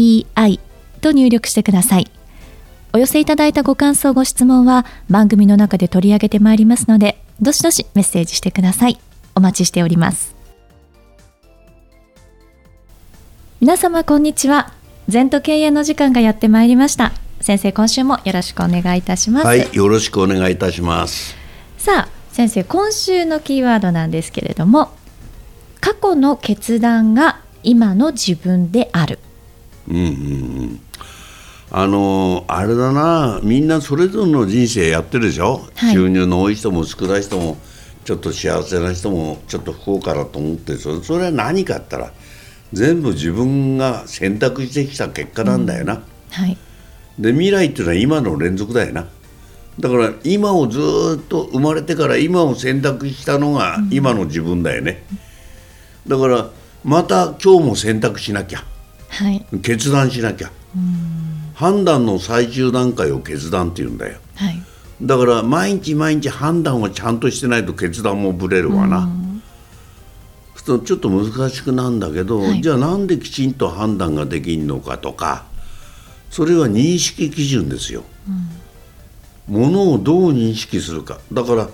ZENTOKEIEI と入力してください。お寄せいただいたご感想、ご質問は番組の中で取り上げてまいりますので、どしどしメッセージしてください。お待ちしております。皆様こんにちは。全都経営の時間がやってまいりました。先生、今週もよろしくお願いいたします。はい、よろしくお願いいたします。さあ、先生、今週のキーワードなんですけれども、過去の決断が今の自分である。うんうんうん。あのあれだな。みんなそれぞれの人生やってるでしょ、はい、収入の多い人も少ない人もちょっと幸せな人もちょっと不幸かなと思ってそれそれは何かったら全部自分が選択してきた結果なんだよな、うん、はい、で未来っていうのは今の連続だよな。だから今をずっと生まれてから今を選択したのが今の自分だよね、だからまた今日も選択しなきゃ、はい、決断しなきゃ。判断の最終段階を決断っていうんだよ、はい、だから毎日毎日判断をちゃんとしてないと決断もぶれるわな、ちょっと難しくなんだけど、はい、じゃあなんできちんと判断ができんのかとかそれは認識基準ですよ、うん、ものをどう認識するか。だから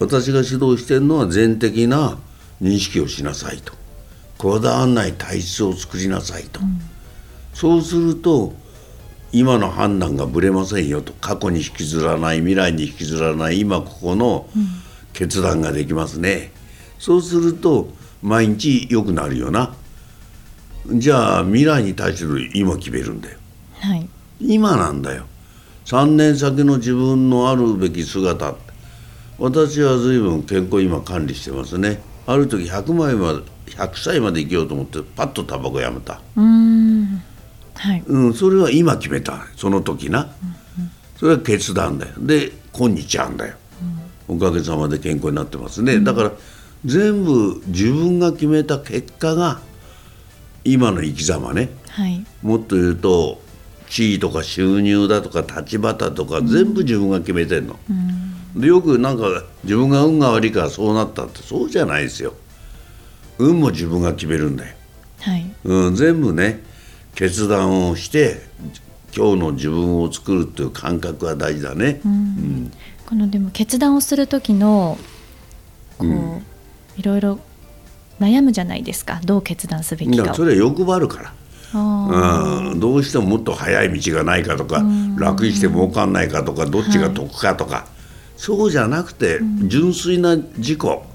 私が指導してるのは全的な認識をしなさいとこだわらない体質を作りなさいと、うん、そうすると今の判断がぶれませんよと。過去に引きずらない未来に引きずらない今ここの決断ができますね、うん、そうすると毎日良くなるよな。じゃあ未来に対する今決めるんだよ、はい、今なんだよ。3年先の自分のあるべき姿。私は随分健康今管理してますね。ある時100枚まで100歳まで生きようと思ってパッとタバコやめた。うん。はい、うん、それは今決めた。その時な、うんうん、それは決断だよ。で今日あんだよ、うん、おかげさまで健康になってますね、うん、だから全部自分が決めた結果が今の生き様ね、はい、もっと言うと地位とか収入だとか立場だとか全部自分が決めてんの、うん。でよくなんか自分が運が悪いからそうなったってそうじゃないですよ運も自分が決めるんだよ、はい。うん、全部ね決断をして今日の自分を作るっていう感覚は大事だね、うん、うん、このでも決断をする時のこう、うん、いろいろ悩むじゃないですか。どう決断すべきか。それは欲張るから。うん、どうしてももっと早い道がないかとか、楽にして儲かんないかとかどっちが得かとか、そうじゃなくて、純粋な事故、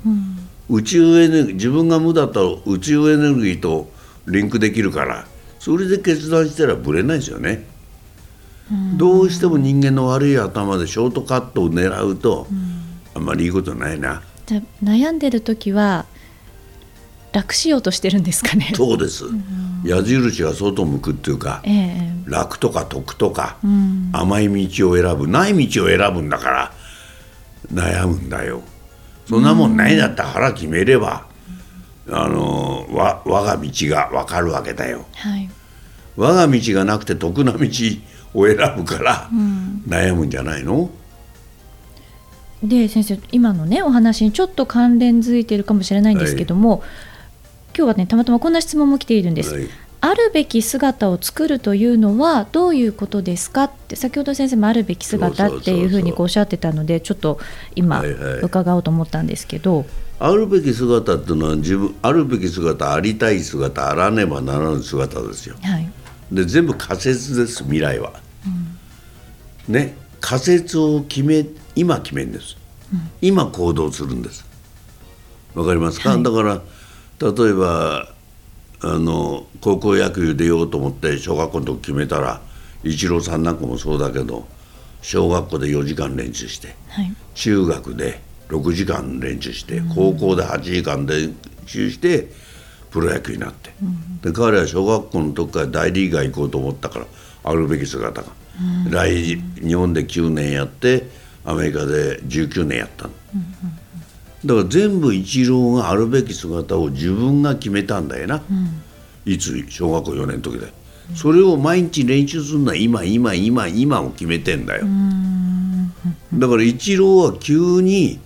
宇宙エネルギー自分が無だと宇宙エネルギーとリンクできるからそれで決断したらぶれないですよね。どうしても人間の悪い頭でショートカットを狙うと、あんまりいいことないな。じゃ悩んでる時は楽しようとしてるんですかね？そうです。矢印が外向くっていうか、えー、楽とか得とか、うん、甘い道を選ぶない道を選ぶんだから悩むんだよそんなもんないだったら腹決めれば、あのわ我が道が分かるわけだよ、はい、我が道がなくて得な道を選ぶから、悩むんじゃないの？で先生今のねお話にちょっと関連づいてるかもしれないんですけども、はい、今日はねたまたまこんな質問も来ているんです、はい、あるべき姿を作るというのはどういうことですか？って先ほど先生もあるべき姿っていうふうにおっしゃってたのでちょっと今伺おうと思ったんですけど、あるべき姿っていうのは自分あるべき姿ありたい姿あらねばならぬ姿ですよ。はい、で全部仮説です未来は。うん、ね仮説を決め今決めるんです、うん、今行動するんです。わかりますか、はい、だから例えばあの高校野球出ようと思って小学校の時決めたらイチローさんなんかもそうだけど小学校で4時間練習して、はい、中学で6時間練習して高校で8時間練習してプロ野球になって、うん、で彼は小学校の時から大リーガー行こうと思ったからあるべき姿が、うん、来日本で9年やってアメリカで19年やった、うん、だから全部イチローがあるべき姿を自分が決めたんだよな、いつ小学校4年の時で、それを毎日練習するのは今今今今を決めてんだよ、だからイチローは急に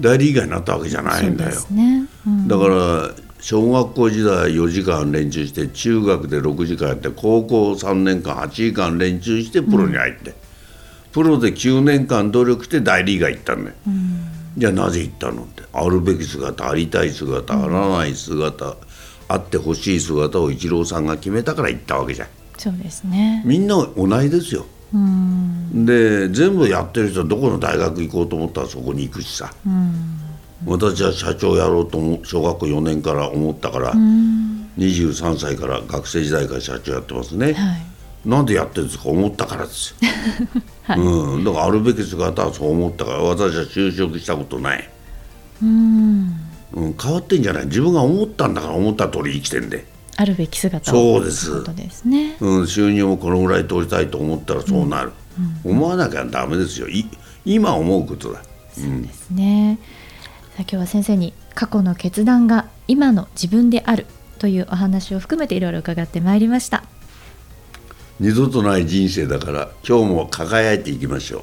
大リーガーになったわけじゃないんだよ、ね。うん、だから小学校時代4時間練習して中学で6時間やって高校3年間8時間練習してプロに入って、うん、プロで9年間努力して大リーガー行ったんだよ、うん、じゃあなぜ行ったの？あるべき姿ありたい姿あらない姿、あってほしい姿をイチローさんが決めたから行ったわけじゃん。そうですね。みんな同じですよ。で全部やってる人はどこの大学行こうと思ったらそこに行くしさ。私は社長やろうと小学校4年から思ったから23歳から学生時代から社長やってますね、はい、なんでやってるんですか思ったからですよ、はい、うん、だからあるべき姿はそう思ったから私は就職したことないうん。変わってんじゃない？自分が思ったんだから思った通り生きてんで。あるべき姿そうです。ですね、うん、収入をこのぐらい取りたいと思ったらそうなる、うん。うん、思わなきゃダメですよ。い今思うことだ。そうですね、さあ今日は先生に過去の決断が今の自分であるというお話を含めていろいろ伺ってまいりました。二度とない人生だから今日も輝いていきましょう